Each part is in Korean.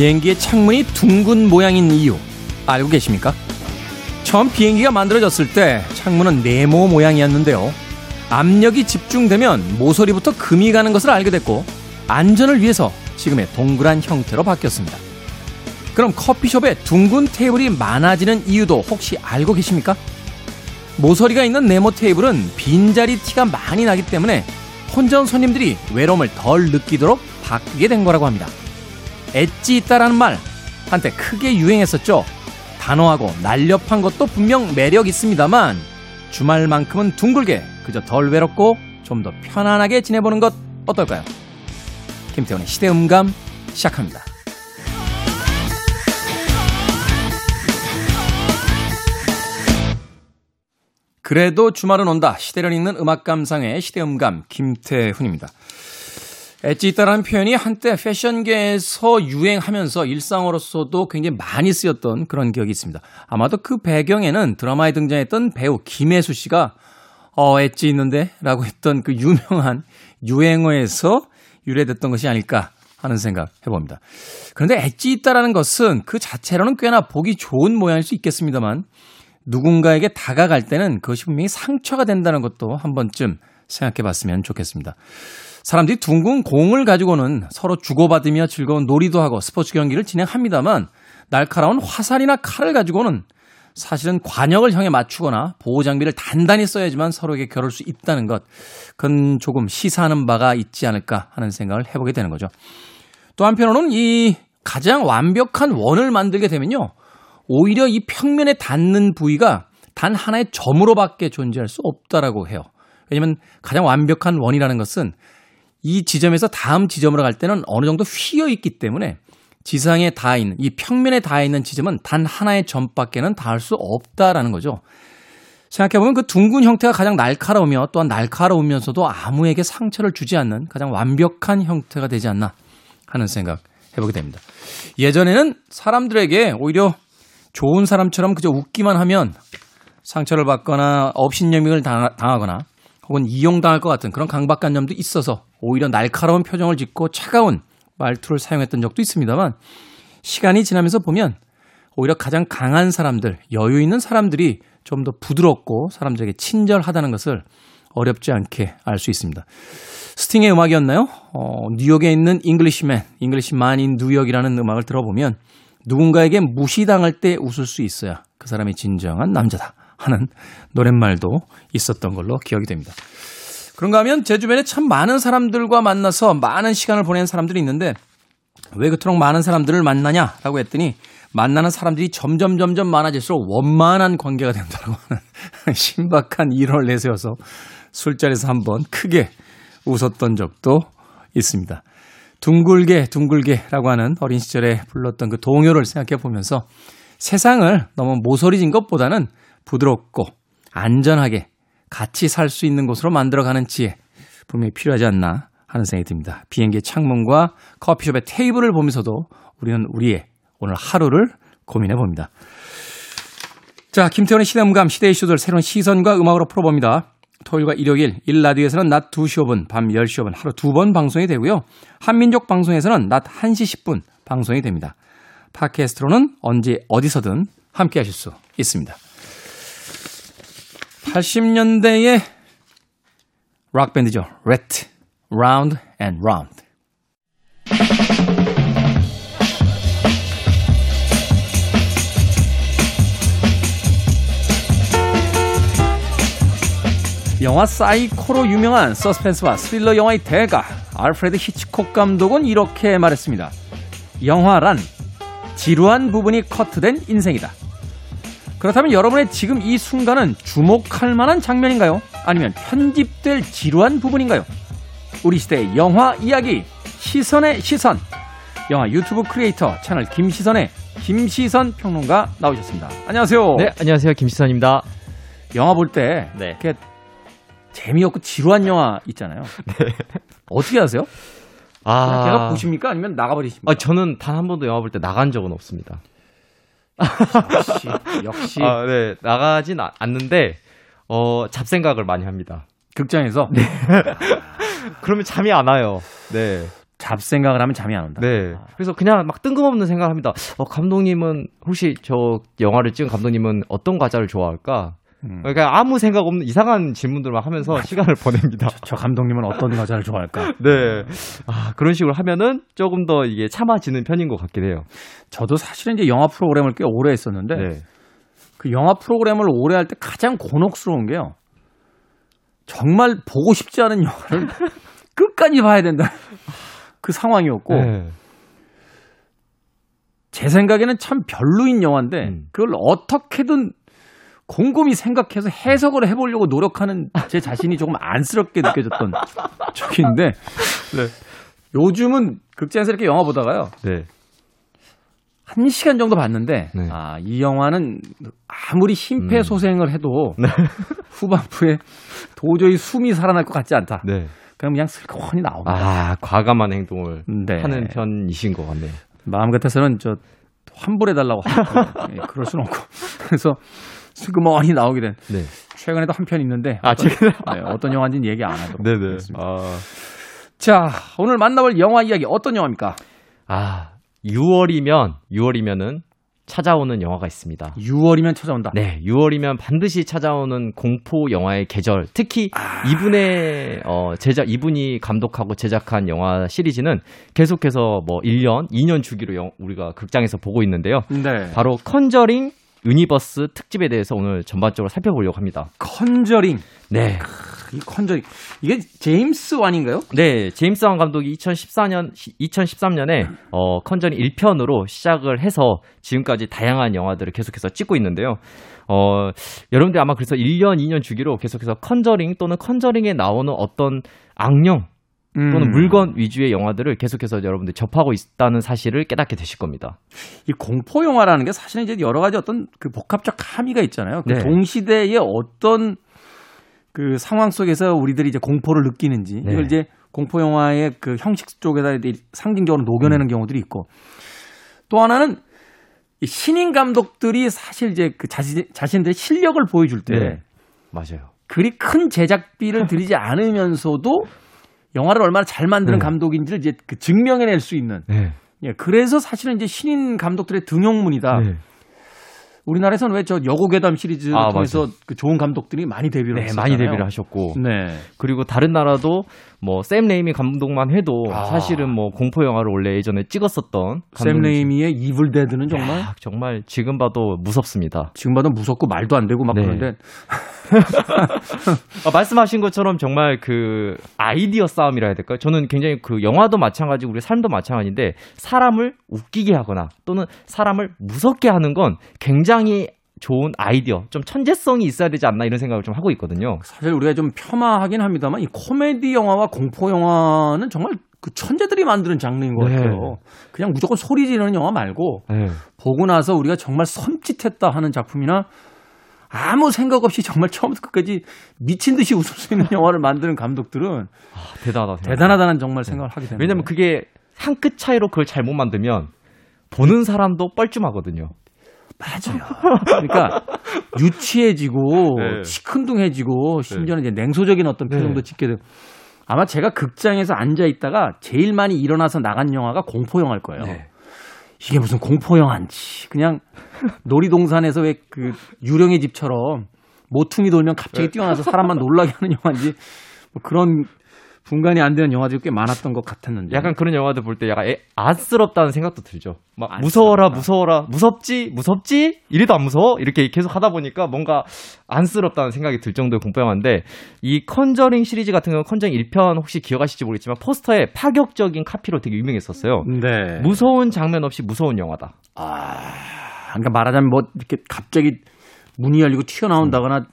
비행기의 창문이 둥근 모양인 이유 알고 계십니까? 처음 비행기가 만들어졌을 때 창문은 네모 모양이었는데요. 압력이 집중되면 모서리부터 금이 가는 것을 알게 됐고 안전을 위해서 지금의 동그란 형태로 바뀌었습니다. 그럼 커피숍에 둥근 테이블이 많아지는 이유도 혹시 알고 계십니까? 모서리가 있는 네모 테이블은 빈자리 티가 많이 나기 때문에 온 손님들이 외로움을 덜 느끼도록 바뀌게 된 거라고 합니다. 엣지 있다라는 말 한때 크게 유행했었죠. 단호하고 날렵한 것도 분명 매력 있습니다만 주말만큼은 둥글게 그저 덜 외롭고 좀 더 편안하게 지내보는 것 어떨까요? 김태훈의 시대음감 시작합니다. 그래도 주말은 온다. 시대를 읽는 음악 감상의 시대음감 김태훈입니다. 엣지 있다라는 표현이 한때 패션계에서 유행하면서 일상으로서도 굉장히 많이 쓰였던 그런 기억이 있습니다. 아마도 그 배경에는 드라마에 등장했던 배우 김혜수 씨가 어, 엣지 있는데? 라고 했던 그 유명한 유행어에서 유래됐던 것이 아닐까 하는 생각 해봅니다. 그런데 엣지 있다라는 것은 그 자체로는 꽤나 보기 좋은 모양일 수 있겠습니다만 누군가에게 다가갈 때는 그것이 분명히 상처가 된다는 것도 한 번쯤 생각해 봤으면 좋겠습니다. 사람들이 둥근 공을 가지고는 서로 주고받으며 즐거운 놀이도 하고 스포츠 경기를 진행합니다만 날카로운 화살이나 칼을 가지고는 사실은 관역을 향해 맞추거나 보호 장비를 단단히 써야지만 서로에게 겨룰 수 있다는 것. 그건 조금 시사하는 바가 있지 않을까 하는 생각을 해보게 되는 거죠. 또 한편으로는 이 가장 완벽한 원을 만들게 되면요. 오히려 이 평면에 닿는 부위가 단 하나의 점으로밖에 존재할 수 없다라고 해요. 왜냐면 가장 완벽한 원이라는 것은 이 지점에서 다음 지점으로 갈 때는 어느 정도 휘어 있기 때문에 지상에 닿아 있는 이 평면에 닿아 있는 지점은 단 하나의 점밖에는 닿을 수 없다라는 거죠. 생각해 보면 그 둥근 형태가 가장 날카로우며 또한 날카로우면서도 아무에게 상처를 주지 않는 가장 완벽한 형태가 되지 않나 하는 생각 해보게 됩니다. 예전에는 사람들에게 오히려 좋은 사람처럼 그저 웃기만 하면 상처를 받거나 업신여명을 당하거나 혹은 이용당할 것 같은 그런 강박관념도 있어서 오히려 날카로운 표정을 짓고 차가운 말투를 사용했던 적도 있습니다만 시간이 지나면서 보면 오히려 가장 강한 사람들, 여유 있는 사람들이 좀 더 부드럽고 사람들에게 친절하다는 것을 어렵지 않게 알 수 있습니다. 스팅의 음악이었나요? 어, 뉴욕에 있는 Englishman, Englishman in New York이라는 음악을 들어보면 누군가에게 무시당할 때 웃을 수 있어야 그 사람이 진정한 남자다 하는 노랫말도 있었던 걸로 기억이 됩니다. 그런가 하면 제 주변에 참 많은 사람들과 만나서 많은 시간을 보낸 사람들이 있는데 왜 그토록 많은 사람들을 만나냐라고 했더니 만나는 사람들이 점점 점점 많아질수록 원만한 관계가 된다고 하는 신박한 이론을 내세워서 술자리에서 한번 크게 웃었던 적도 있습니다. 둥글게 둥글게라고 하는 어린 시절에 불렀던 그 동요를 생각해 보면서 세상을 너무 모서리진 것보다는 부드럽고 안전하게 같이 살 수 있는 곳으로 만들어가는 지혜 분명히 필요하지 않나 하는 생각이 듭니다. 비행기 창문과 커피숍의 테이블을 보면서도 우리는 우리의 오늘 하루를 고민해 봅니다. 자, 김태원의 시대음감, 시대 이슈들 새로운 시선과 음악으로 풀어봅니다. 토요일과 일요일, 일라디오에서는 낮 2시 5분, 밤 10시 5분 하루 두 번 방송이 되고요. 한민족 방송에서는 낮 1시 10분 방송이 됩니다. 팟캐스트로는 언제 어디서든 함께 하실 수 있습니다. 80년대의 락밴드죠. Ret, Round and Round. 영화 사이코로 유명한 서스펜스와 스릴러 영화의 대가 알프레드 히치콕 감독은 이렇게 말했습니다. 영화란 지루한 부분이 커트된 인생이다. 그렇다면 여러분의 지금 이 순간은 주목할 만한 장면인가요? 아니면 편집될 지루한 부분인가요? 우리 시대의 영화 이야기 시선의 시선 영화 유튜브 크리에이터 채널 김시선의 김시선 평론가 나오셨습니다. 안녕하세요. 네, 안녕하세요. 김시선입니다. 영화 볼때 네. 이렇게 재미없고 지루한 영화 있잖아요. 네. 어떻게 하세요? 아, 제가 보십니까? 아니면 나가버리십니까? 아, 저는 단 한 번도 영화 볼 때 나간 적은 없습니다. 역시, 역시. 아, 네. 나가진 않는데, 어, 잡생각을 많이 합니다. 극장에서? 네. 그러면 잠이 안 와요. 네. 잡생각을 하면 잠이 안 온다. 네. 그래서 그냥 막 뜬금없는 생각을 합니다. 어, 감독님은 혹시 저 영화를 찍은 감독님은 어떤 과자를 좋아할까? 음. 그러니까 아무 생각 없는 이상한 질문들만 하면서 시간을 보냅니다. 저 감독님은 어떤 과자를 좋아할까? 네. 아, 그런 식으로 하면은 조금 더 이게 참아지는 편인 것 같긴 해요. 저도 사실은 이제 영화 프로그램을 꽤 오래 했었는데 네. 그 영화 프로그램을 오래 할 때 가장 곤혹스러운 게요. 정말 보고 싶지 않은 영화를 끝까지 봐야 된다. 그 상황이었고 네. 제 생각에는 참 별로인 영화인데 음. 그걸 어떻게든 곰곰이 생각해서 해석을 해보려고 노력하는 제 자신이 조금 안쓰럽게 느껴졌던 적인데 네. 요즘은 극장에서 이렇게 영화 보다가요 네. 한 시간 정도 봤는데 네. 아 이 영화는 아무리 심폐소생을 해도 네. 후반부에 도저히 숨이 살아날 것 같지 않다. 네. 그럼 그냥 슬쩍하니 나옵니다. 아, 과감한 행동을 네. 하는 편이신 것 같네요. 마음 같아서는 저 환불해 달라고 하고 예, 그럴 수는 없고 그래서 슬그머니 나오게 된 네. 최근에도 한 편 있는데 아, 어떤, 최근에? 네, 어떤 영화인지는 얘기 안 하도록 네네. 하겠습니다. 아, 자 오늘 만나볼 영화 이야기 어떤 영화입니까? 아 6월이면 6월이면은 찾아오는 영화가 있습니다. 6월이면 찾아온다. 네, 6월이면 반드시 찾아오는 공포 영화의 계절. 특히 이분의 어 제작 이분이 감독하고 제작한 영화 시리즈는 계속해서 뭐 1년, 2년 주기로 영- 우리가 극장에서 보고 있는데요. 네. 바로 컨저링 유니버스 특집에 대해서 오늘 전반적으로 살펴보려고 합니다. 컨저링. 네. 이 컨저링 이게 제임스 완인가요? 네, 제임스 완 감독이 2014년 2013년에 어 컨저링 1편으로 시작을 해서 지금까지 다양한 영화들을 계속해서 찍고 있는데요. 어 여러분들 아마 그래서 1년, 2년 주기로 계속해서 컨저링 또는 컨저링에 나오는 어떤 악령 또는 음. 물건 위주의 영화들을 계속해서 여러분들 접하고 있다는 사실을 깨닫게 되실 겁니다. 이 공포 영화라는 게 사실은 이제 여러 가지 어떤 그 복합적 함의가 있잖아요. 그 네. 동시대의 어떤 그 상황 속에서 우리들이 이제 공포를 느끼는지 네. 이걸 이제 공포 영화의 그 형식 쪽에다 상징적으로 음. 녹여내는 경우들이 있고 또 하나는 이 신인 감독들이 사실 이제 그 자신 자신들의 실력을 보여줄 때 네. 맞아요. 그리 큰 제작비를 들이지 않으면서도 영화를 얼마나 잘 만드는 네. 감독인지를 이제 그 증명해낼 수 있는 네. 예, 그래서 사실은 이제 신인 감독들의 등용문이다. 네. 우리나라에서는 왜 저 여고괴담 시리즈 아, 통해서 그 좋은 감독들이 많이 데뷔를 네, 했었잖아요. 많이 데뷔를 하셨고 네. 그리고 다른 나라도 뭐 샘 레이미 감독만 해도 아. 사실은 뭐 공포 영화를 원래 예전에 찍었었던 샘 레이미의 이블 데드는 정말 야, 정말 지금 봐도 무섭습니다. 지금 봐도 무섭고 말도 안 되고 막 네. 그런데 아, 말씀하신 것처럼 정말 그 아이디어 싸움이라 해야 될까요? 저는 굉장히 그 영화도 마찬가지고 우리 삶도 마찬가지인데 사람을 웃기게 하거나 또는 사람을 무섭게 하는 건 굉장히 좋은 아이디어, 좀 천재성이 있어야 되지 않나 이런 생각을 좀 하고 있거든요. 사실 우리가 좀 폄하하긴 합니다만 이 코미디 영화와 공포 영화는 정말 그 천재들이 만드는 장르인 것 네. 같아요. 그냥 무조건 소리 지르는 영화 말고 네. 보고 나서 우리가 정말 섬찟했다 하는 작품이나 아무 생각 없이 정말 처음부터 끝까지 미친 듯이 웃을 수 있는 영화를 만드는 감독들은 아, 대단하다. 대단하다는 정말 생각을 하게 됩니다. 왜냐면 그게 한 끗 차이로 그걸 잘못 만들면 보는 사람도 뻘쭘하거든요. 맞아요. 그러니까 유치해지고 네. 시큰둥해지고 심지어는 이제 냉소적인 어떤 표정도 네. 짓게 되고 아마 제가 극장에서 앉아 있다가 제일 많이 일어나서 나간 영화가 공포 영화일 거예요. 네. 이게 무슨 공포 영화인지 그냥 놀이동산에서 왜 그 유령의 집처럼 모퉁이 돌면 갑자기 네. 뛰어나서 사람만 놀라게 하는 영화인지 뭐 그런 분간이 안 되는 영화들이 꽤 많았던 것 같았는데 약간 그런 영화들 볼 때 약간 애, 안쓰럽다는 생각도 들죠. 막 안쓰럽다. 무서워라, 무서워라, 무섭지, 무섭지? 이래도 안 무서워? 이렇게 계속 하다 보니까 뭔가 안쓰럽다는 생각이 들 정도의 공포 영화인데 이 컨저링 시리즈 같은 경우는 컨저링 1편 혹시 기억하실지 모르겠지만 포스터에 파격적인 카피로 되게 유명했었어요. 네. 무서운 장면 없이 무서운 영화다. 아, 그러니까 말하자면 뭐 이렇게 갑자기 문이 열리고 튀어나온다거나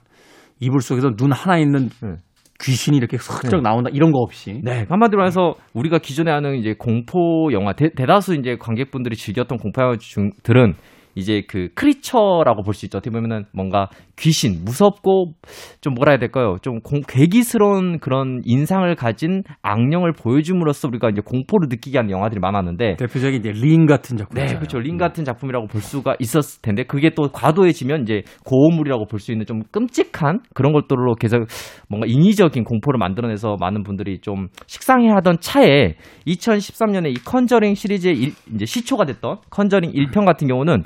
이불 속에서 눈 하나 있는 네. 귀신이 이렇게 슬쩍 네. 나온다 이런 거 없이 네, 한마디로 해서 우리가 기존에 하는 이제 공포 영화 대, 다수 이제 관객분들이 즐겼던 공포 영화들은 이제 그 크리처라고 볼 수 있죠. 어떻게 보면은 뭔가 귀신, 무섭고 좀 뭐라 해야 될까요? 좀 공, 괴기스러운 그런 인상을 가진 악령을 보여줌으로써 우리가 이제 공포를 느끼게 하는 영화들이 많았는데 대표적인 이제 링 같은 작품. 네, 그렇죠. 링 같은 작품이라고 볼 수가 있었을 텐데 그게 또 과도해지면 이제 고어물이라고 볼 수 있는 좀 끔찍한 그런 것들로 계속 뭔가 인위적인 공포를 만들어내서 많은 분들이 좀 식상해하던 차에 2013년에 이 컨저링 시리즈의 일, 이제 시초가 됐던 컨저링 1편 같은 경우는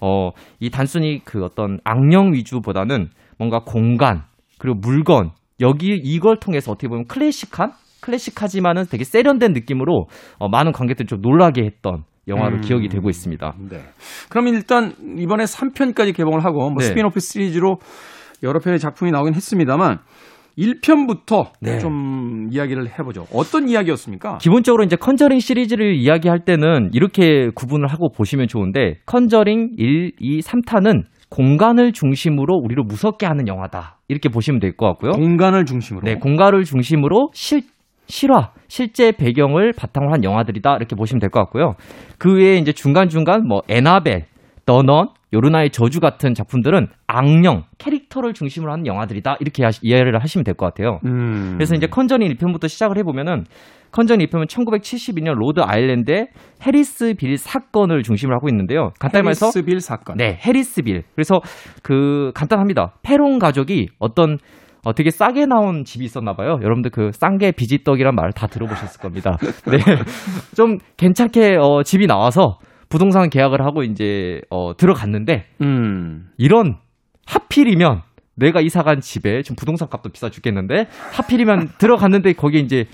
어, 이 단순히 그 어떤 악령 위주보다는 뭔가 공간, 그리고 물건, 여기 이걸 통해서 어떻게 보면 클래식한? 클래식하지만은 되게 세련된 느낌으로 어, 많은 관객들이 좀 놀라게 했던 영화로 음. 기억이 되고 있습니다. 네. 그럼 일단 이번에 3편까지 개봉을 하고 뭐 네. 스피노프 시리즈로 여러 편의 작품이 나오긴 했습니다만 1편부터 네. 좀 이야기를 해보죠. 어떤 이야기였습니까? 기본적으로 이제 컨저링 시리즈를 이야기할 때는 이렇게 구분을 하고 보시면 좋은데 컨저링 1, 2, 3탄은 공간을 중심으로 우리를 무섭게 하는 영화다. 이렇게 보시면 될 것 같고요. 공간을 중심으로. 네, 공간을 중심으로 실 실화, 실제 배경을 바탕으로 한 영화들이다. 이렇게 보시면 될 것 같고요. 그 외에 이제 중간중간 뭐 애나벨, 더 넌, 요로나의 저주 같은 작품들은 악령, 캐릭터를 중심으로 하는 영화들이다. 이렇게 하시- 이해를 하시면 될 것 같아요. 음. 그래서 이제 컨저링 1편부터 시작을 해보면은 컨저링 1편은 1972년 로드 아일랜드의 해리스빌 사건을 중심으로 하고 있는데요. 간단히 말해서 해리스빌 사건. 네, 해리스빌. 그래서 그 간단합니다. 페론 가족이 어떤 어, 되게 싸게 나온 집이 있었나 봐요. 여러분들 그 싼 게 비지떡이란 말 다 들어보셨을 겁니다. 네. 좀 괜찮게 어, 집이 나와서 부동산 계약을 하고 이제 어, 들어갔는데 음. 이런 하필이면 내가 이사 간 집에 지금 부동산 값도 비싸 죽겠는데 하필이면 들어갔는데 거기에 이제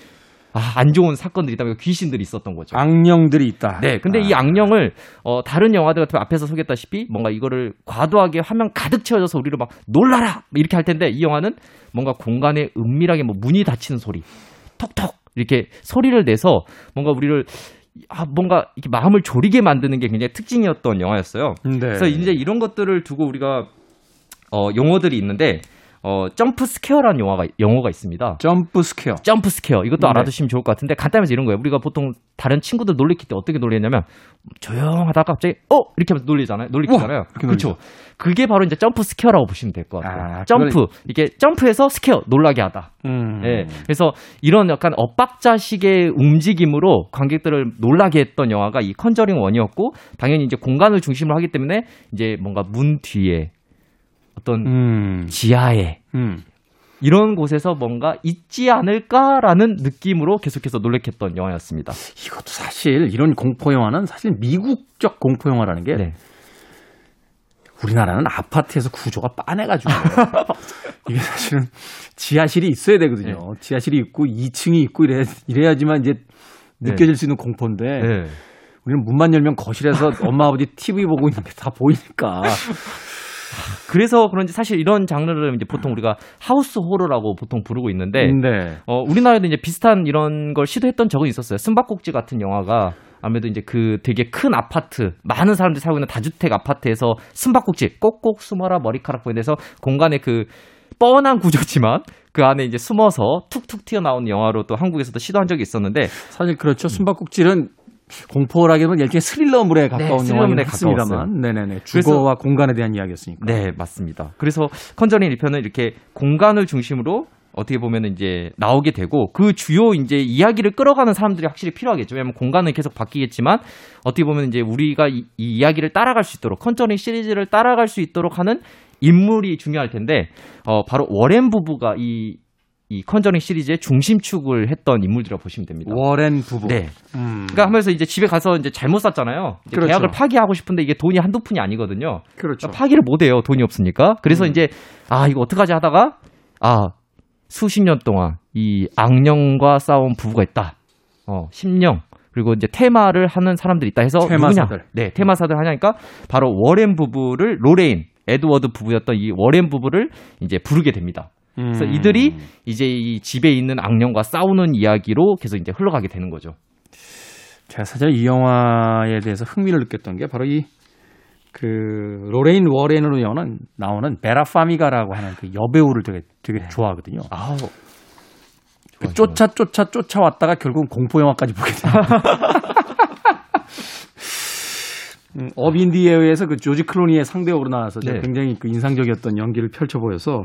아, 안 좋은 사건들이 있다면 귀신들이 있었던 거죠. 악령들이 있다. 네, 근데 이 아. 악령을 어, 다른 영화들 같은 앞에서 소개했다시피 뭔가 이거를 과도하게 화면 가득 채워져서 우리를 막 놀라라 이렇게 할 텐데 이 영화는 뭔가 공간에 은밀하게 뭐 문이 닫히는 소리, 톡톡 이렇게 소리를 내서 뭔가 우리를 아, 뭔가 이렇게 마음을 졸이게 만드는 게 굉장히 특징이었던 영화였어요. 네. 그래서 이제 이런 것들을 두고 우리가 어, 용어들이 있는데 어, jump scare라는 영화가 영어가 있습니다. jump scare. jump scare 이것도 네. 알아두시면 좋을 것 같은데 간단해서 이런 거예요. 우리가 보통 다른 친구들 놀래킬 때 어떻게 놀리냐면 조용하다가 갑자기 어 이렇게 하면서 놀리잖아요. 놀리잖아요. 그렇죠. 그게 바로 이제 jump scare라고 보시면 될 것 같아요. 아, 점프 이게 점프해서 scare 놀라게 하다. 음. 예. 그래서 이런 약간 엇박자식의 움직임으로 관객들을 놀라게 했던 영화가 이 컨저링 1이었고 당연히 이제 공간을 중심으로 하기 때문에 이제 뭔가 문 뒤에 어떤 음. 지하에 음. 이런 곳에서 뭔가 있지 않을까라는 느낌으로 계속해서 놀래켰던 영화였습니다. 이것도 사실 이런 공포 영화는 사실 미국적 공포 영화라는 게 네. 우리나라는 아파트에서 구조가 빤해가지고 이게 사실은 지하실이 있어야 되거든요. 네. 지하실이 있고 2층이 있고 이래 이래야지만 이제 느껴질 수 있는 공포인데 네. 우리는 문만 열면 거실에서 엄마 아버지 TV 보고 있는 게 다 보이니까 그래서 그런지 사실 이런 장르를 이제 보통 우리가 하우스 호러라고 보통 부르고 있는데 네. 어, 우리나라에도 이제 비슷한 이런 걸 시도했던 적은 있었어요. 숨바꼭질 같은 영화가 아무래도 이제 그 되게 큰 아파트, 많은 사람들이 살고 있는 다주택 아파트에서 숨바꼭질, 꼭꼭 숨어라 머리카락 보이면서 공간에 그 뻔한 구조지만 그 안에 이제 숨어서 툭툭 튀어나오는 영화로 또 한국에서도 시도한 적이 있었는데 사실 그렇죠. 숨바꼭질은 공포라기보다는 일종의 스릴러물에 가까운 영화긴 네, 스릴러물에 했습니다만, 네네네 주거와 공간에 대한 이야기였으니까. 네, 맞습니다. 그래서 컨저링 1편은 이렇게 공간을 중심으로 어떻게 보면 이제 나오게 되고 그 주요 이제 이야기를 끌어가는 사람들이 확실히 필요하겠죠. 왜냐하면 공간은 계속 바뀌겠지만 어떻게 보면 이제 우리가 이, 이 이야기를 따라갈 수 있도록 컨저링 시리즈를 따라갈 수 있도록 하는 인물이 중요할 텐데 어 바로 워렌 부부가 이 이 컨저링 시리즈의 중심축을 했던 인물들이라고 보시면 됩니다. 워렌 부부. 네. 음. 그러니까 하면서 이제 집에 가서 이제 잘못 샀잖아요. 이제 그렇죠. 계약을 파기하고 싶은데 이게 돈이 한두 푼이 아니거든요. 그렇죠. 그러니까 파기를 못 해요. 돈이 없으니까. 그래서 음. 이제 아 이거 어떡하지 하다가 아 수십 년 동안 이 악령과 싸운 부부가 있다. 어 심령 그리고 이제 퇴마를 하는 사람들이 있다 해서 퇴마사들. 누구냐? 네, 퇴마사들 하냐니까 바로 워렌 부부를 로레인 에드워드 부부였던 이 워렌 부부를 이제 부르게 됩니다. 그래서 음. 이들이 이제 이 집에 있는 악령과 싸우는 이야기로 계속 이제 흘러가게 되는 거죠. 제가 사실 이 영화에 대해서 흥미를 느꼈던 게 바로 이 그 로레인 워렌으로 나오는 나오는 베라 파미가라고 하는 그 여배우를 되게 되게 좋아하거든요. 아우. 그 쫓아 쫓아 쫓아왔다가 결국 공포 영화까지 보게 돼요. 음, 업인디에어에서 그 조지 클로니의 상대역으로 나와서 네. 굉장히 그 인상적이었던 연기를 펼쳐 보여서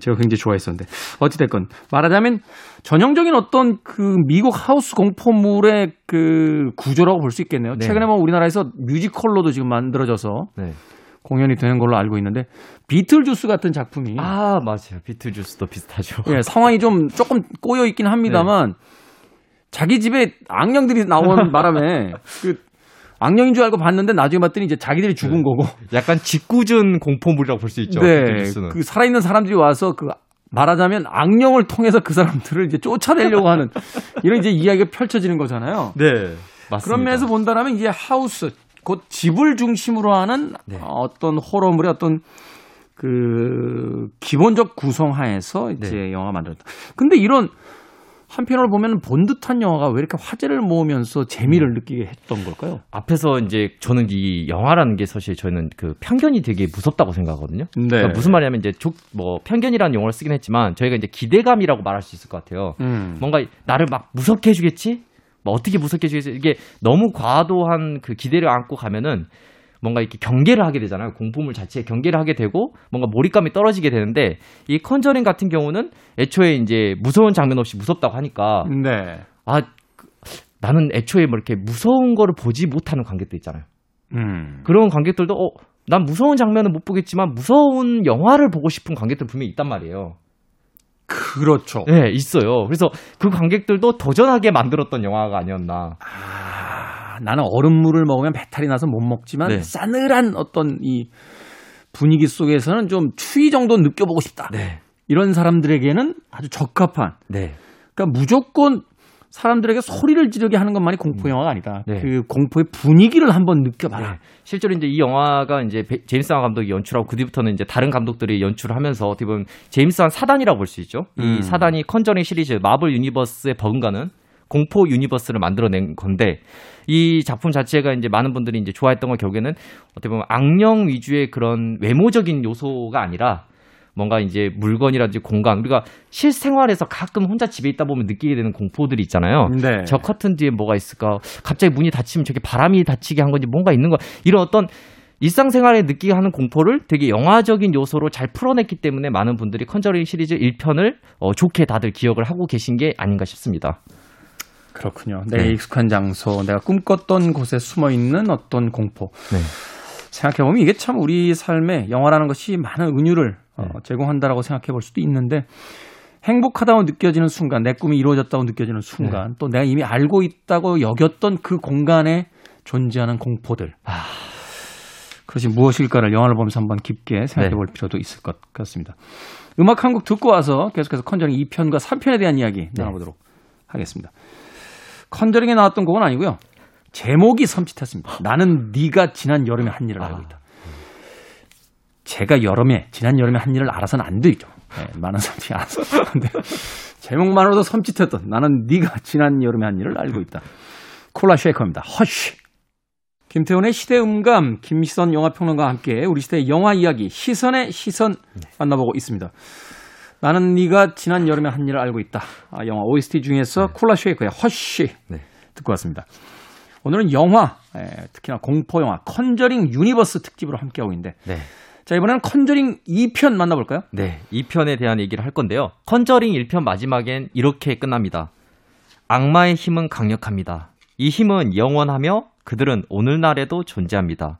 제가 굉장히 좋아했었는데 어찌됐건 말하자면 전형적인 어떤 그 미국 하우스 공포물의 그 구조라고 볼 수 있겠네요. 네. 최근에 뭐 우리나라에서 뮤지컬로도 지금 만들어져서 네. 공연이 되는 걸로 알고 있는데 비틀주스 같은 작품이 아 맞아요. 비트주스도 비슷하죠. 예, 상황이 좀 조금 꼬여 있긴 합니다만 자기 집에 악령들이 나온 바람에 그 악령인 줄 알고 봤는데 나중에 봤더니 이제 자기들이 죽은 거고 약간 짓궂은 공포물이라고 볼 수 있죠. 네. 그 살아있는 사람들이 와서 그 말하자면 악령을 통해서 그 사람들을 이제 쫓아내려고 하는 이런 이제 이야기가 펼쳐지는 거잖아요. 네. 맞습니다. 그런 면에서 본다면 이제 하우스 곧 집을 중심으로 하는 네. 어떤 호러물의 어떤 그 기본적 구성하에서 이제 네. 영화 만들었다. 근데 이런 한편으로 보면 본 듯한 영화가 왜 이렇게 화제를 모으면서 재미를 음. 느끼게 했던 걸까요? 앞에서 이제 저는 이 영화라는 게 사실 저는 그 편견이 되게 무섭다고 생각하거든요. 네. 그러니까 무슨 말이냐면 이제 족, 뭐 편견이라는 용어를 쓰긴 했지만 저희가 이제 기대감이라고 말할 수 있을 것 같아요. 음. 뭔가 나를 막 무섭게 해주겠지? 뭐 어떻게 무섭게 해주겠지? 이게 너무 과도한 그 기대를 안고 가면은 뭔가 이렇게 경계를 하게 되잖아요. 공포물 자체에 경계를 하게 되고 뭔가 몰입감이 떨어지게 되는데 이 컨저링 같은 경우는 애초에 이제 무서운 장면 없이 무섭다고 하니까 네. 아 그, 나는 애초에 뭐 이렇게 무서운 거를 보지 못하는 관객들 있잖아요. 음. 그런 관객들도 어, 난 무서운 장면은 못 보겠지만 무서운 영화를 보고 싶은 관객들 분명히 있단 말이에요. 그렇죠. 네, 있어요. 그래서 그 관객들도 도전하게 만들었던 영화가 아니었나. 아, 나는 얼음물을 먹으면 배탈이 나서 못 먹지만 네. 싸늘한 어떤 이 분위기 속에서는 좀 추위 정도 느껴보고 싶다. 네. 이런 사람들에게는 아주 적합한. 네. 그러니까 무조건 사람들에게 소리를 지르게 하는 것만이 공포 영화가 아니다. 네. 그 공포의 분위기를 한번 느껴봐라. 네. 실제로 이제 이 영화가 이제 베- 제임스 완 감독이 연출하고 그 뒤부터는 이제 다른 감독들이 연출을 하면서 어떻게 보면 제임스 완 사단이라고 볼 수 있죠. 이 음. 사단이 컨저링 시리즈 마블 유니버스에 버금가는 공포 universe를 만들어낸 건데 이 작품 자체가 이제 많은 분들이 이제 좋아했던 건 결국에는 어떻게 보면 악령 위주의 그런 외모적인 요소가 아니라 뭔가 이제 물건이라든지 공간 우리가 실생활에서 가끔 혼자 집에 있다 보면 느끼게 되는 공포들이 있잖아요. 네. 저 커튼 뒤에 뭐가 있을까? 갑자기 문이 닫히면 저게 바람이 닫히게 한 건지 뭔가 있는 거 이런 어떤 일상생활에 느끼게 하는 공포를 되게 영화적인 요소로 잘 풀어냈기 때문에 많은 분들이 컨저링 시리즈 1편을 어, 좋게 다들 기억을 하고 계신 게 아닌가 싶습니다. 그렇군요. 내가 네. 익숙한 장소, 내가 꿈꿨던 곳에 숨어 있는 어떤 공포. 네. 생각해보면 이게 참 우리 삶에 영화라는 것이 많은 은유를 어, 네. 제공한다라고 생각해 볼 수도 있는데 행복하다고 느껴지는 순간, 내 꿈이 이루어졌다고 느껴지는 네. 순간, 또 내가 이미 알고 있다고 여겼던 그 공간에 존재하는 공포들. 아. 그것이 무엇일까를 영화를 보면서 한번 깊게 생각해 네. 볼 필요도 있을 것 같습니다. 음악 한 곡 듣고 와서 계속해서 컨저링 2편과 3편에 대한 이야기 네. 나눠보도록 하겠습니다. 컨저링에 나왔던 곡은 아니고요. 제목이 섬찟했습니다. 나는 네가 지난 여름에 한 일을 알고 있다. 제가 여름에 지난 여름에 한 일을 알아서는 안 되죠. 네, 많은 사람들이 알아서. 근데 제목만으로도 섬찟했던 나는 네가 지난 여름에 한 일을 알고 있다. 콜라 쉐이커입니다. 허쉬. 김태훈의 시대 음감 김시선 영화평론가와 함께 우리 시대의 영화 이야기 시선의 시선 만나보고 있습니다. 나는 네가 지난 여름에 한 일을 알고 있다. 아, 영화 OST 중에서 Kula Shaker의 Hush 네. 듣고 왔습니다. 오늘은 영화, 에, 특히나 공포 영화 컨저링 유니버스 특집으로 함께하고 있는데 네. 자 이번에는 컨저링 2편 만나볼까요? 네, 2편에 대한 얘기를 할 건데요. 컨저링 1편 마지막엔 이렇게 끝납니다. 악마의 힘은 강력합니다. 이 힘은 영원하며 그들은 오늘날에도 존재합니다.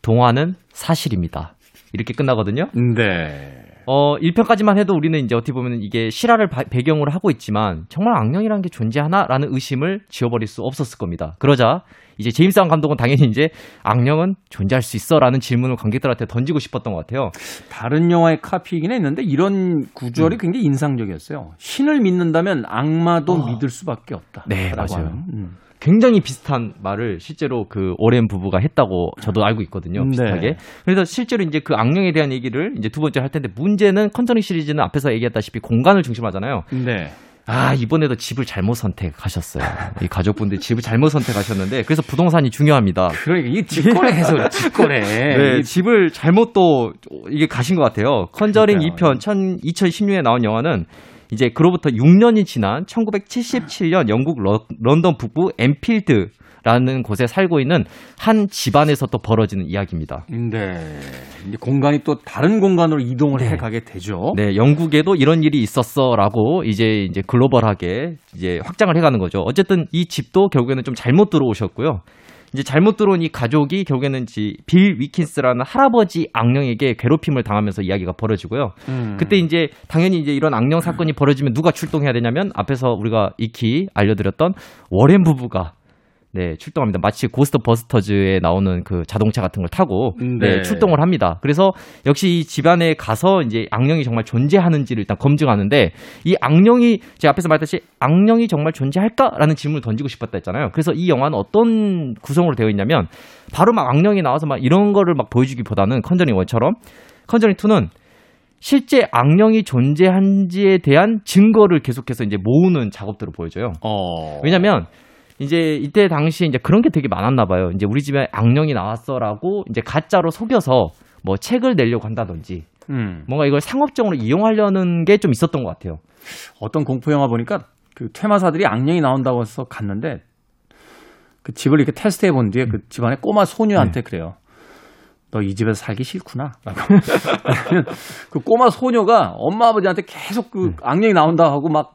동화는 사실입니다. 이렇게 끝나거든요. 네. 어, 1편까지만 해도 우리는 이제 어떻게 보면 이게 실화를 바- 배경으로 하고 있지만 정말 악령이라는 게 존재하나라는 의심을 지워버릴 수 없었을 겁니다. 그러자 이제 제임스 wan 감독은 당연히 이제 악령은 존재할 수 있어라는 질문을 관객들한테 던지고 싶었던 것 같아요. 다른 영화의 카피이긴 했는데 이런 음. 구절이 굉장히 인상적이었어요. 신을 믿는다면 악마도 어. 믿을 수밖에 없다. 네, 맞아요. 음. 굉장히 비슷한 말을 실제로 그 오렌 부부가 했다고 저도 알고 있거든요. 네. 비슷하게. 그래서 실제로 이제 그 악령에 대한 얘기를 이제 두 번째 할 텐데 문제는 컨저링 시리즈는 앞에서 얘기했다시피 공간을 중심으로 하잖아요. 네. 아, 이번에도 집을 잘못 선택하셨어요. 이 가족분들이 집을 잘못 선택하셨는데 그래서 부동산이 중요합니다. 그러니까 이게 직거래 해서 그래, 직거래. 네, 이- 집을 잘못 또 이게 가신 것 같아요. 컨저링 그러니까요. 2편 2016년에 나온 영화는 이제 그로부터 6년이 지난 1977년 영국 러, 런던 북부 엔필드 라는 곳에 살고 있는 한 집안에서 또 벌어지는 이야기입니다. 네. 이제 공간이 또 다른 공간으로 이동을 네. 해 가게 되죠. 네, 영국에도 이런 일이 있었어라고 이제 이제 글로벌하게 이제 확장을 해 가는 거죠. 어쨌든 이 집도 결국에는 좀 잘못 들어오셨고요. 이제 잘못 들어온 이 가족이 결국에는 지- 빌 위킨스라는 할아버지 악령에게 괴롭힘을 당하면서 이야기가 벌어지고요. 음. 그때 이제 당연히 이제 이런 악령 사건이 벌어지면 누가 출동해야 되냐면 앞에서 우리가 익히 알려드렸던 워렌 부부가 네, 출동합니다. 마치 고스트 버스터즈에 나오는 그 자동차 같은 걸 타고 네, 네. 출동을 합니다. 그래서 역시 이 집안에 가서 이제 악령이 정말 존재하는지를 일단 검증하는데 이 악령이 제가 앞에서 말했듯이 악령이 정말 존재할까라는 질문을 던지고 싶었다 했잖아요. 그래서 이 영화는 어떤 구성으로 되어 있냐면 바로 막 악령이 나와서 막 이런 거를 막 보여주기보다는 컨저링 1처럼 컨저링 2는 실제 악령이 존재한지에 대한 증거를 계속해서 이제 모으는 작업들을 보여줘요. 어. 왜냐면 이제 이때 당시에 이제 그런 게 되게 많았나 봐요. 이제 우리 집에 악령이 나왔어라고 이제 가짜로 속여서 뭐 책을 내려고 한다든지 음. 뭔가 이걸 상업적으로 이용하려는 게 좀 있었던 것 같아요. 어떤 공포 영화 보니까 그 퇴마사들이 악령이 나온다고 해서 갔는데 그 집을 이렇게 테스트해 본 뒤에 그 집안의 꼬마 소녀한테 그래요. 너 이 집에서 살기 싫구나. 그 꼬마 소녀가 엄마 아버지한테 계속 그 악령이 나온다 하고 막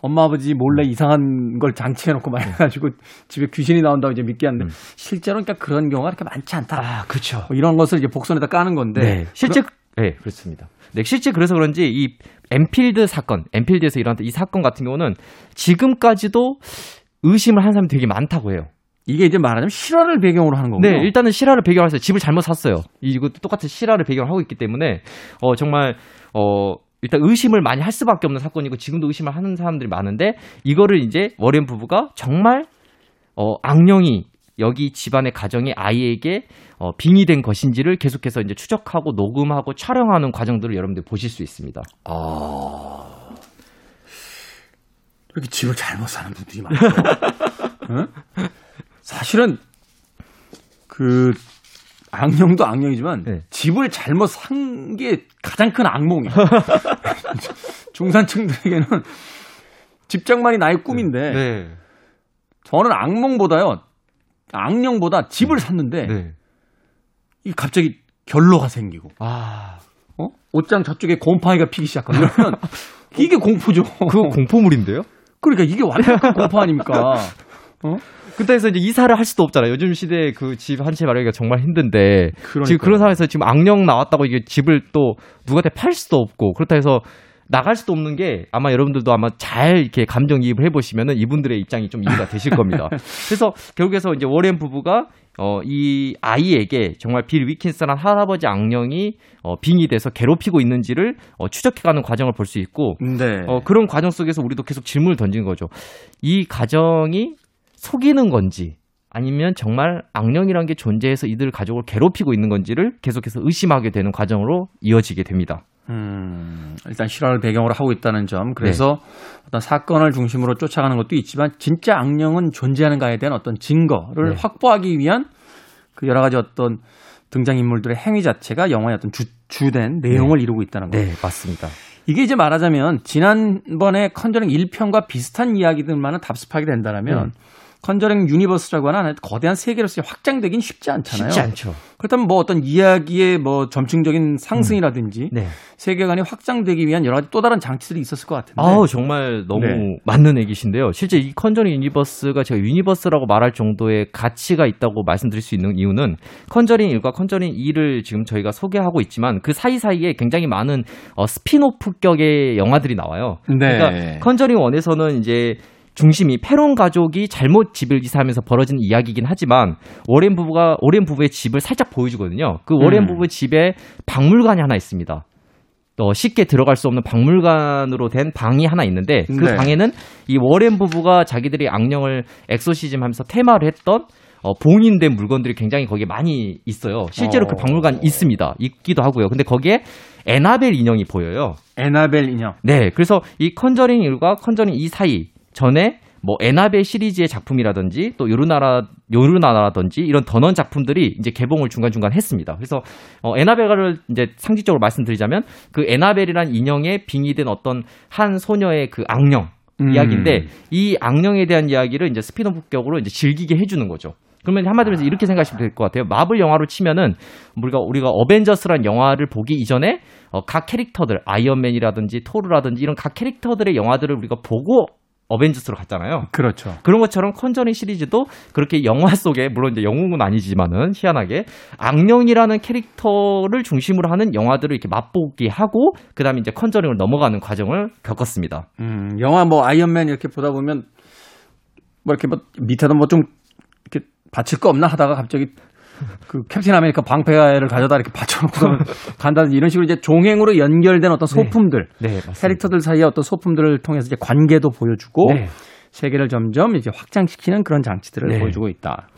엄마 아버지 몰래 이상한 걸 장치해 놓고 막 해가지고 집에 귀신이 나온다고 이제 믿게 하는데 실제로 그러니까 그런 경우가 그렇게 많지 않다. 아, 그렇죠. 뭐 이런 것을 이제 복선에다 까는 건데 네. 실제 네, 그렇습니다. 네, 실제 그래서 그런지 이 엔필드 사건, 엔필드에서 일어났던 이 사건 같은 경우는 지금까지도 의심을 하는 사람이 되게 많다고 해요. 이게 이제 말하자면 실화를 배경으로 하는 거군요. 네, 일단은 실화를 배경으로 해서 집을 잘못 샀어요. 이것도 똑같은 실화를 배경으로 하고 있기 때문에 어 정말 어 일단 의심을 많이 할 수밖에 없는 사건이고 지금도 의심을 하는 사람들이 많은데 이거를 이제 워렌 부부가 정말 어 악령이 여기 집안의 가정의 아이에게 어, 빙의된 것인지를 계속해서 이제 추적하고 녹음하고 촬영하는 과정들을 여러분들 보실 수 있습니다. 아. 이렇게 집을 잘못 사는 분들이 많죠. 응? 사실은 그 악령도 악령이지만 네. 집을 잘못 산 게 가장 큰 악몽이에요. 중산층들에게는 집장만이 나의 꿈인데 네. 저는 악몽보다요 악령보다 집을 샀는데 네. 이 갑자기 결로가 생기고 아, 어? 옷장 저쪽에 곰팡이가 피기 시작하고 이러면 이게 공포죠. 그거 공포물인데요? 그러니까 이게 완전 공포 아닙니까? 어? 그때에서 이제 이사를 할 수도 없잖아요. 요즘 시대에 그 집 한 채 마련하기가 정말 힘든데 그러니까요. 지금 그런 상황에서 지금 악령 나왔다고 이게 집을 또 누구한테 팔 수도 없고 그렇다 해서 나갈 수도 없는 게 아마 여러분들도 아마 잘 이렇게 감정이입을 해보시면은 이분들의 입장이 좀 이해가 되실 겁니다. 그래서 결국에서 이제 워렌 부부가 어, 이 아이에게 정말 빌 위킨스란 할아버지 악령이 어, 빙의돼서 괴롭히고 있는지를 어, 추적해가는 과정을 볼 수 있고 네. 어, 그런 과정 속에서 우리도 계속 질문을 던진 거죠. 이 가정이 속이는 건지 아니면 정말 악령이란 게 존재해서 이들 가족을 괴롭히고 있는 건지를 계속해서 의심하게 되는 과정으로 이어지게 됩니다. 음, 일단 실화를 배경으로 하고 있다는 점. 그래서 어떤 사건을 중심으로 쫓아가는 것도 있지만 진짜 악령은 존재하는가에 대한 어떤 증거를 네. 확보하기 위한 그 여러 가지 어떤 등장인물들의 행위 자체가 영화의 어떤 주, 주된 내용을 이루고 있다는 거예요. 네, 맞습니다. 이게 이제 말하자면 지난번에 컨저링 1편과 비슷한 이야기들만은 답습하게 된다면 음. 컨저링 유니버스라고 하는 거대한 세계로서 확장되긴 쉽지 않잖아요. 쉽지 않죠. 그렇다면 뭐 어떤 이야기의 뭐 점층적인 상승이라든지 네. 세계관이 확장되기 위한 여러 가지 또 다른 장치들이 있었을 것 같은데. 아우 정말 너무 네. 맞는 얘기신데요. 실제 이 컨저링 유니버스가 제가 유니버스라고 말할 정도의 가치가 있다고 말씀드릴 수 있는 이유는 컨저링 1과 컨저링 2를 지금 저희가 소개하고 있지만 그 사이사이에 굉장히 많은 어, 스핀오프격의 영화들이 나와요. 네. 그러니까 컨저링 1에서는 이제 중심이 페론 가족이 잘못 집을 이사하면서 벌어진 이야기이긴 하지만 워렌 부부가 워렌 부부의 집을 살짝 보여주거든요. 그 워렌 음. 부부의 집에 박물관이 하나 있습니다. 어, 쉽게 들어갈 수 없는 박물관으로 된 방이 하나 있는데 그 네. 방에는 이 워렌 부부가 자기들이 악령을 엑소시즘 하면서 퇴마를 했던 어, 봉인된 물건들이 굉장히 거기에 많이 있어요. 실제로 어. 그 박물관 있습니다. 있기도 하고요. 근데 거기에 애나벨 인형이 보여요. 애나벨 인형. 네, 그래서 이 컨저링 1과 컨저링 2 사이 전에 뭐 애나벨 시리즈의 작품이라든지 또 요로나라 요로나라든지 이런 더 넌 작품들이 이제 개봉을 중간 중간 했습니다. 그래서 어, 애나벨을 이제 상징적으로 말씀드리자면 그 애나벨이란 인형에 빙의된 어떤 한 소녀의 그 악령 음. 이야기인데 이 악령에 대한 이야기를 이제 스핀오프격으로 이제 즐기게 해주는 거죠. 그러면 한마디로 해서 이렇게 생각하시면 될 것 같아요. 마블 영화로 치면은 우리가 우리가 어벤져스란 영화를 보기 이전에 어, 각 캐릭터들 아이언맨이라든지 토르라든지 이런 각 캐릭터들의 영화들을 우리가 보고 어벤져스로 갔잖아요. 그렇죠. 그런 것처럼 컨저링 시리즈도 그렇게 영화 속에 물론 이제 영웅은 아니지만은 희한하게 악령이라는 캐릭터를 중심으로 하는 영화들을 이렇게 맛보기 하고 그다음에 이제 컨저링을 넘어가는 과정을 겪었습니다. 음, 영화 뭐 아이언맨 이렇게 보다 보면 뭐 이렇게 뭐 밑에도 뭐 좀 이렇게 받칠 거 없나 하다가 갑자기 그 캡틴 아메리카 방패를 가져다 이렇게 받쳐놓고 간다든지 이런 식으로 이제 종횡으로 연결된 어떤 네. 소품들, 네. 네, 캐릭터들 사이의 어떤 소품들을 통해서 이제 관계도 보여주고 네. 세계를 점점 이제 확장시키는 그런 장치들을 네. 보여주고 있다.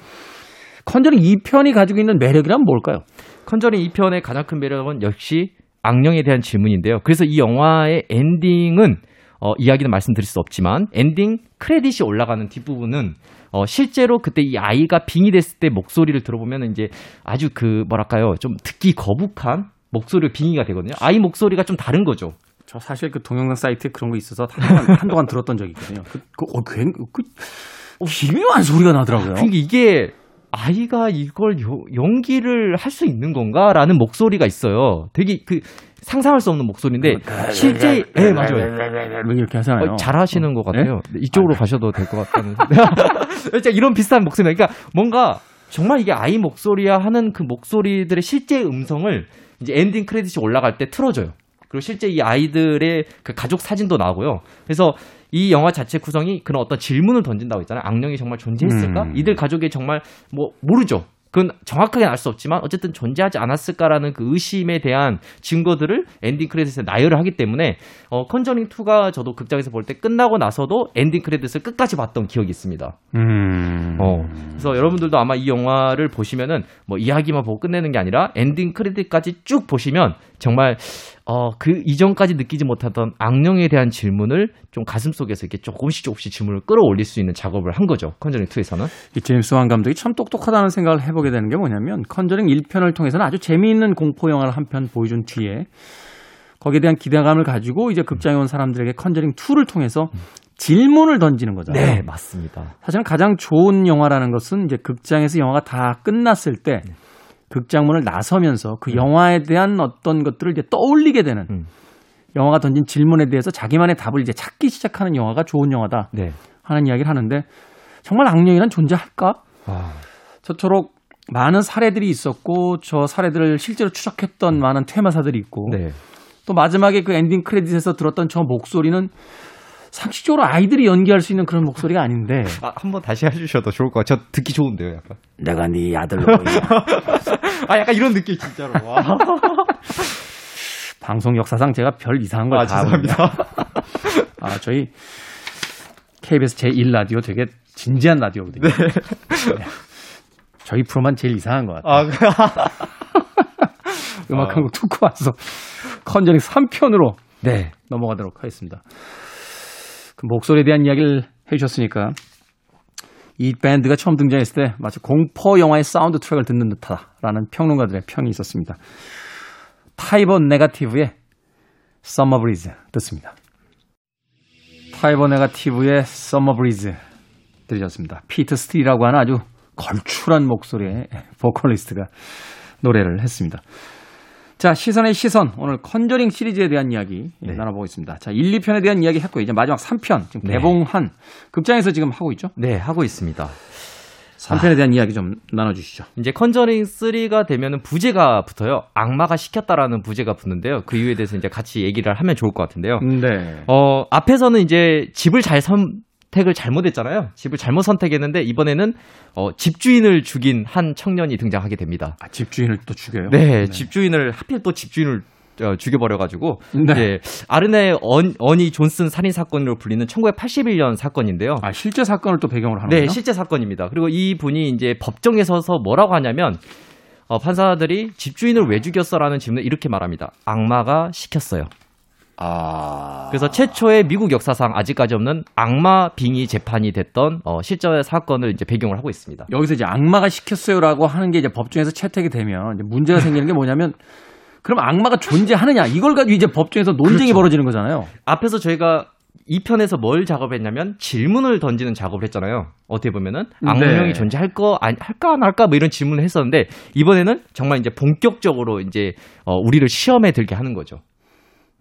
컨저링 2편이 가지고 있는 매력이란 뭘까요? 컨저링 2편의 가장 큰 매력은 역시 악령에 대한 질문인데요. 그래서 이 영화의 엔딩은 어, 이야기는 말씀드릴 수 없지만 엔딩 크레딧이 올라가는 뒷부분은 어, 실제로 그때 이 아이가 빙이 됐을 때 목소리를 들어보면 이제 아주 그 뭐랄까요 좀 듣기 거북한 목소리가 빙의가 되거든요. 아이 목소리가 좀 다른 거죠. 저 사실 그 동영상 사이트에 그런 거 있어서 한동안, 한동안 들었던 적이 있거든요. 그, 그, 어, 그, 그, 기묘한 소리가 나더라고요. 그러니까 이게 아이가 이걸 요, 연기를 할 수 있는 건가라는 목소리가 있어요. 되게 그 상상할 수 없는 목소리인데 실제 예 네, 맞아요. 이렇게 하잖아요. 어, 잘하시는 것 같아요. 네? 이쪽으로 아, 가셔도 될 것 같다는. 진짜 이런 비슷한 목소리. 그러니까 뭔가 정말 이게 아이 목소리야 하는 그 목소리들의 실제 음성을 이제 엔딩 크레딧이 올라갈 때 틀어줘요. 그리고 실제 이 아이들의 그 가족 사진도 나오고요. 그래서 이 영화 자체 구성이 그런 어떤 질문을 던진다고 했잖아요. 악령이 정말 존재했을까? 음. 이들 가족이 정말 뭐 모르죠. 그건 정확하게 알 수 없지만 어쨌든 존재하지 않았을까라는 그 의심에 대한 증거들을 엔딩 크레딧에 나열을 하기 때문에 어 컨저링 2가 저도 극장에서 볼 때 끝나고 나서도 엔딩 크레딧을 끝까지 봤던 기억이 있습니다. 음. 어. 그래서 여러분들도 아마 이 영화를 보시면은 뭐 이야기만 보고 끝내는 게 아니라 엔딩 크레딧까지 쭉 보시면 정말 어, 그 이전까지 느끼지 못하던 악령에 대한 질문을 좀 가슴 속에서 이렇게 조금씩 조금씩 질문을 끌어올릴 수 있는 작업을 한 거죠. 컨저링 2에서는. 이 제임스 왕 감독이 참 똑똑하다는 생각을 해보게 되는 게 뭐냐면 컨저링 1편을 통해서는 아주 재미있는 공포 영화를 한 편 보여준 뒤에 거기에 대한 기대감을 가지고 이제 극장에 온 사람들에게 컨저링 2를 통해서 질문을 던지는 거잖아요. 네, 맞습니다. 사실은 가장 좋은 영화라는 것은 이제 극장에서 영화가 다 끝났을 때 네. 극장문을 나서면서 그 음. 영화에 대한 어떤 것들을 이제 떠올리게 되는 음. 영화가 던진 질문에 대해서 자기만의 답을 이제 찾기 시작하는 영화가 좋은 영화다 네. 하는 이야기를 하는데 정말 악령이란 존재할까? 아. 저토록 많은 사례들이 있었고 저 사례들을 실제로 추적했던 음. 많은 퇴마사들이 있고 네. 또 마지막에 그 엔딩 크레딧에서 들었던 저 목소리는 상식적으로 아이들이 연기할 수 있는 그런 목소리가 아닌데. 아, 한번 다시 해주셔도 좋을 것 같아요. 저 듣기 좋은데요, 약간. 내가 네 아들로 보이냐. 아, 약간 이런 느낌, 진짜로. 방송 역사상 제가 별 이상한 걸다 아, 합니다. 아, 저희 KBS 제1라디오 되게 진지한 라디오거든요. 네. 네. 저희 프로만 제일 이상한 것 같아요. 아, 음악 한곡 듣고 와서 컨저링 3편으로 네. 넘어가도록 하겠습니다. 그 목소리에 대한 이야기를 해주셨으니까 이 밴드가 처음 등장했을 때 마치 공포 영화의 사운드 트랙을 듣는 듯하다라는 평론가들의 평이 있었습니다. 타이버 네가티브의 썸머 브리즈 듣습니다. 타이버 네가티브의 썸머 브리즈 들으셨습니다. 피터 스틸이라고 하는 아주 걸출한 목소리의 보컬리스트가 노래를 했습니다. 자, 시선의 시선. 오늘 컨저링 시리즈에 대한 이야기 네. 나눠보겠습니다. 자, 1, 2편에 대한 이야기 했고, 이제 마지막 3편. 지금 네. 개봉한 극장에서 지금 하고 있죠? 네, 하고 있습니다. 3편에 아, 대한 이야기 좀 나눠주시죠. 이제 컨저링 3가 되면은 부제가 붙어요. 악마가 시켰다라는 부제가 붙는데요. 그 이유에 대해서 이제 같이 얘기를 하면 좋을 것 같은데요. 네. 어, 앞에서는 이제 집을 잘 선, 선택을 잘못했잖아요. 집을 잘못 선택했는데 이번에는 어, 집주인을 죽인 한 청년이 등장하게 됩니다. 아, 집주인을 또 죽여요? 네, 네. 집주인을 하필 또 집주인을 어, 죽여버려가지고 네. 이제 아르네 언, 어니 존슨 살인 사건으로 불리는 1981년 사건인데요. 아 실제 사건을 또 배경으로 하는 거예요? 네, 실제 사건입니다. 그리고 이 분이 이제 법정에 서서 뭐라고 하냐면 어, 판사들이 집주인을 왜 죽였어라는 질문을 이렇게 말합니다. 악마가 시켰어요. 아. 그래서 최초의 미국 역사상 아직까지 없는 악마 빙의 재판이 됐던 어, 실제 사건을 이제 배경을 하고 있습니다. 여기서 이제 악마가 시켰어요라고 하는 게 이제 법정에서 채택이 되면 문제가 생기는 게 뭐냐면 그럼 악마가 존재하느냐 이걸 가지고 이제 법정에서 논쟁이 그렇죠. 벌어지는 거잖아요. 앞에서 저희가 이 편에서 뭘 작업했냐면 질문을 던지는 작업을 했잖아요. 어떻게 보면은 악령이 네. 존재할 거 아니, 할까 안 할까 뭐 이런 질문을 했었는데 이번에는 정말 이제 본격적으로 이제 어, 우리를 시험에 들게 하는 거죠.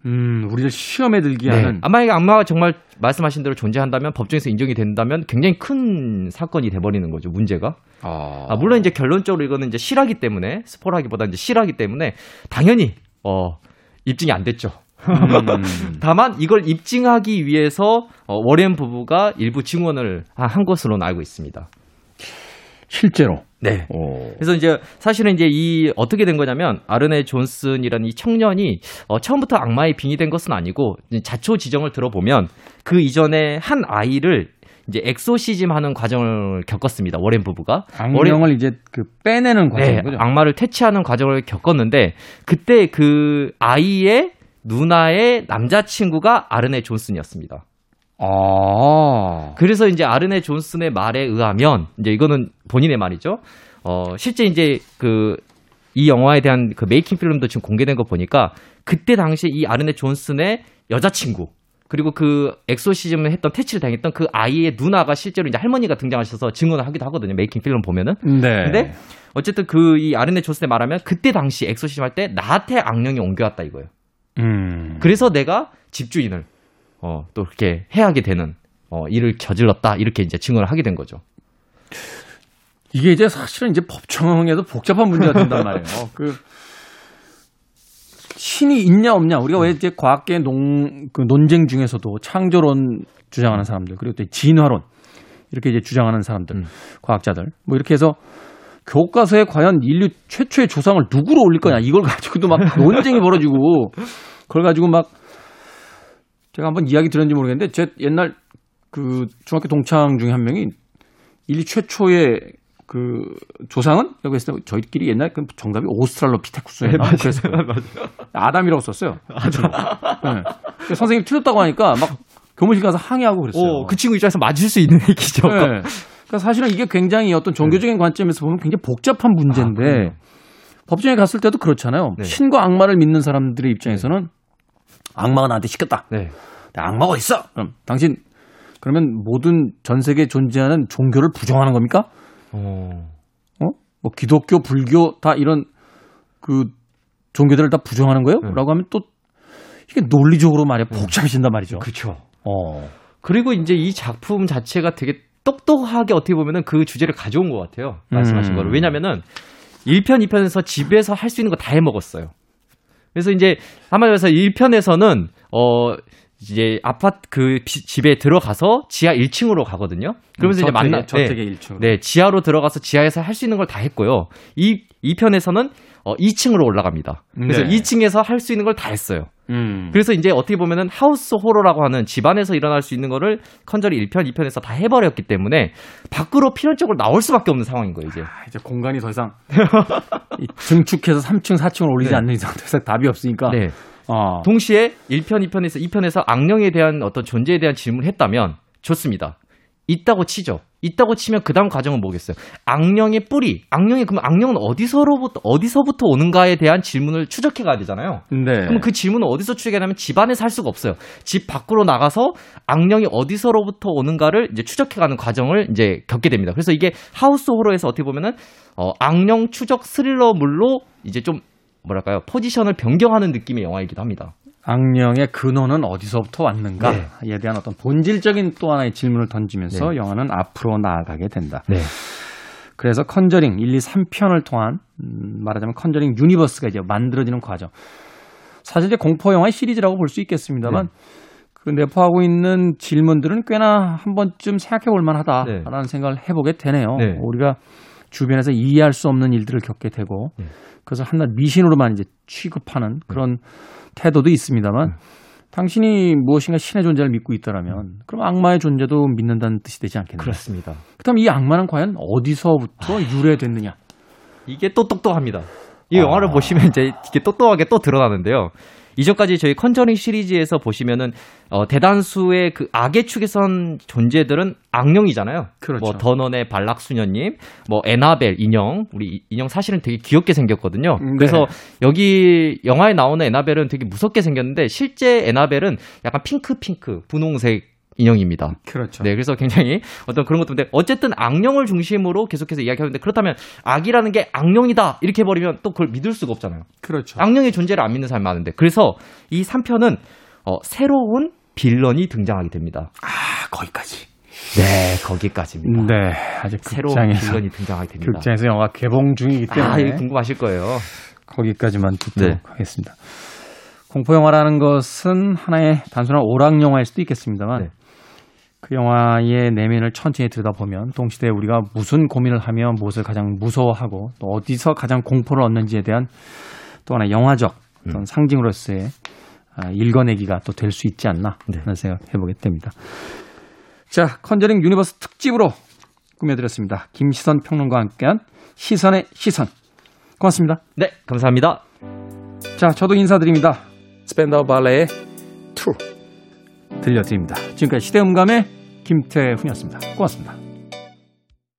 음, 우리를 시험에 들게 네. 하는 아마 이게 악마가 정말 말씀하신 대로 존재한다면 법정에서 인정이 된다면 굉장히 큰 사건이 돼버리는 거죠. 문제가. 아, 아, 물론 이제 결론적으로 이거는 이제 실하기 때문에 스포라기보다 이제 실하기 때문에 당연히 어 입증이 안 됐죠. 음. 다만 이걸 입증하기 위해서 어, 워렌 부부가 일부 증언을 하- 한 것으로는 알고 있습니다. 실제로. 네. 오. 그래서 이제 사실은 이제 이 어떻게 된 거냐면 아르네 존슨이라는 이 청년이 어, 처음부터 악마의 빙의된 것은 아니고 자초지종을 들어보면 그 이전에 한 아이를 이제 엑소시즘 하는 과정을 겪었습니다. 워렌 부부가. 워렌- 악령을 이제 그 빼내는 과정인 네, 거죠. 악마를 퇴치하는 과정을 겪었는데 그때 그 아이의 누나의 남자친구가 아르네 존슨이었습니다. 아. 그래서 이제 아르네 존슨의 말에 의하면 이제 이거는 본인의 말이죠. 어, 실제 이제 그 이 영화에 대한 그 메이킹 필름도 지금 공개된 거 보니까 그때 당시에 이 아르네 존슨의 여자친구 그리고 그 엑소시즘을 했던 퇴치를 당했던 그 아이의 누나가 실제로 이제 할머니가 등장하셔서 증언을 하기도 하거든요. 메이킹 필름 보면은. 네. 근데 어쨌든 그 이 아르네 존슨의 말하면 그때 당시 엑소시즘 할 때 나한테 악령이 옮겨왔다 이거예요. 음. 그래서 내가 집주인을 어, 또 이렇게 해하게 되는 어, 일을 저질렀다 이렇게 이제 증언을 하게 된 거죠. 이게 이제 사실은 이제 법정에도 복잡한 문제가 된단 말이에요. 그 신이 있냐 없냐 우리가 왜 이제 과학계 농, 그 논쟁 중에서도 창조론 주장하는 사람들 그리고 또 진화론 이렇게 이제 주장하는 사람들 음. 과학자들 뭐 이렇게 해서 교과서에 과연 인류 최초의 조상을 누구로 올릴 거냐 이걸 가지고도 막 논쟁이 벌어지고 그걸 가지고 막 제가 한번 이야기 들었는지 모르겠는데 제 옛날 그 중학교 동창 중에 한 명이 인류 최초의 그 조상은? 라고 했을 때 저희끼리 옛날 그 정답이 오스트랄로피테쿠스예요. 그랬어요. 아담이라고 썼어요. 그 친구. 네. 선생님 틀렸다고 하니까 막 교무실 가서 항의하고 그랬어요. 오, 그 친구 입장에서 맞을 수 있는 얘기죠. 네. 그러니까 사실은 이게 굉장히 어떤 종교적인 관점에서 보면 굉장히 복잡한 문제인데 그럼요. 법정에 갔을 때도 그렇잖아요. 네. 신과 악마를 믿는 사람들의 입장에서는 악마가 나한테 시켰다. 네. 악마가 있어. 그럼 당신 그러면 모든 전 세계에 존재하는 종교를 부정하는 겁니까? 어. 어? 뭐 기독교, 불교 다 이런 그 종교들을 다 부정하는 거예요? 네. 라고 하면 또 이게 논리적으로 말이야 복잡해진단 말이죠. 그렇죠. 어. 그리고 이제 이 작품 자체가 되게 똑똑하게 어떻게 보면은 그 주제를 가져온 것 같아요. 말씀하신 음. 거를. 왜냐면은 1편, 2편에서 집에서 할 수 있는 거 다 해먹었어요. 그래서 이제 한마디로 해서 1편에서는 어 이제 아파트 그 비- 집에 들어가서 지하 1층으로 가거든요. 그러면서 이제 만나 저택의 네. 일층. 네, 지하로 들어가서 지하에서 할 수 있는 걸 다 했고요. 이 2편에서는 어 2층으로 올라갑니다. 그래서 네. 2층에서 할 수 있는 걸 다 했어요. 음. 그래서 이제 어떻게 보면은 하우스 호러라고 하는 집안에서 일어날 수 있는 거를 컨저리 1편, 2편에서 다 해버렸기 때문에 밖으로 필연적으로 나올 수밖에 없는 상황인 거예요, 이제. 아, 이제 공간이 더 이상 이 증축해서 3층, 4층을 올리지 네. 않는 이상 더 이상 답이 없으니까. 네. 어. 동시에 1편, 2편에서 2편에서 악령에 대한 어떤 존재에 대한 질문을 했다면 좋습니다. 있다고 치죠. 있다고 치면 그 다음 과정은 뭐겠어요? 악령의 뿌리, 악령의 그럼 악령은 어디서로부터 어디서부터 오는가에 대한 질문을 추적해 가야 되잖아요. 네. 그럼 그 질문은 어디서 추적하냐면 집 안에서 할 수가 없어요. 집 밖으로 나가서 악령이 어디서로부터 오는가를 이제 추적해 가는 과정을 이제 겪게 됩니다. 그래서 이게 house horror에서 어떻게 보면은 어, 악령 추적 스릴러물로 이제 좀 뭐랄까요 포지션을 변경하는 느낌의 영화이기도 합니다. 악령의 근원은 어디서부터 왔는가에 네. 대한 어떤 본질적인 또 하나의 질문을 던지면서 네. 영화는 앞으로 나아가게 된다. 네, 그래서 컨저링 1, 2, 3편을 통한 음, 말하자면 컨저링 universe가 이제 만들어지는 과정. 사실 이제 공포 영화의 시리즈라고 볼 수 있겠습니다만 네. 그 내포하고 있는 질문들은 꽤나 한 번쯤 생각해 볼 만하다라는 네. 생각을 해보게 되네요. 네. 우리가 주변에서 이해할 수 없는 일들을 겪게 되고 네. 그래서 한낱 미신으로만 이제 취급하는 그런 태도도 있습니다만 네. 당신이 무엇인가 신의 존재를 믿고 있다라면 그럼 악마의 존재도 믿는다는 뜻이 되지 않겠나요? 그렇습니다. 그렇다면 이 악마는 과연 어디서부터 유래됐느냐? 이게 또 똑똑합니다. 이 아. 영화를 보시면 이제 이게 똑똑하게 또 드러나는데요. 이전까지 저희 컨저링 시리즈에서 보시면은 어, 대다수의 그 악의 축에 선 존재들은 악령이잖아요. 그렇죠. 뭐 더 넌의 발락 수녀님, 뭐 애나벨 인형, 우리 인형 사실은 되게 귀엽게 생겼거든요. 네. 그래서 여기 영화에 나오는 애나벨은 되게 무섭게 생겼는데 실제 애나벨은 약간 핑크 핑크 분홍색 인형입니다. 그렇죠. 네, 그래서 굉장히 어떤 그런 것도 인데 어쨌든 악령을 중심으로 계속해서 이야기하는데 그렇다면 악이라는 게 악령이다 이렇게 해버리면 또 그걸 믿을 수가 없잖아요. 그렇죠. 악령의 존재를 안 믿는 사람이 많은데 그래서 이 3편은 어, 새로운 빌런이 등장하게 됩니다. 아, 거기까지. 네, 거기까지입니다. 네, 아직 새로운 극장에서 빌런이 등장하게 됩니다. 극장에서 영화 개봉 중이기 때문에 아, 이거 궁금하실 거예요. 거기까지만 듣도록 네. 하겠습니다. 공포 영화라는 것은 하나의 단순한 오락 영화일 수도 있겠습니다만 네. 그 영화의 내면을 천천히 들여다보면 동시대에 우리가 무슨 고민을 하며 무엇을 가장 무서워하고 또 어디서 가장 공포를 얻는지에 대한 또 하나 영화적 어떤 음. 상징으로서의 아, 읽어내기가 또 될 수 있지 않나 네. 하는 생각 해보게 됩니다. 자, 컨저링 universe 특집으로 꾸며드렸습니다. 김시선 평론가와 함께한 시선의 시선. 고맙습니다. 네, 감사합니다. 자, 저도 인사드립니다. 스펜더 발레의 투 들려드립니다. 지금까지 시대음감의 김태훈이었습니다. 고맙습니다.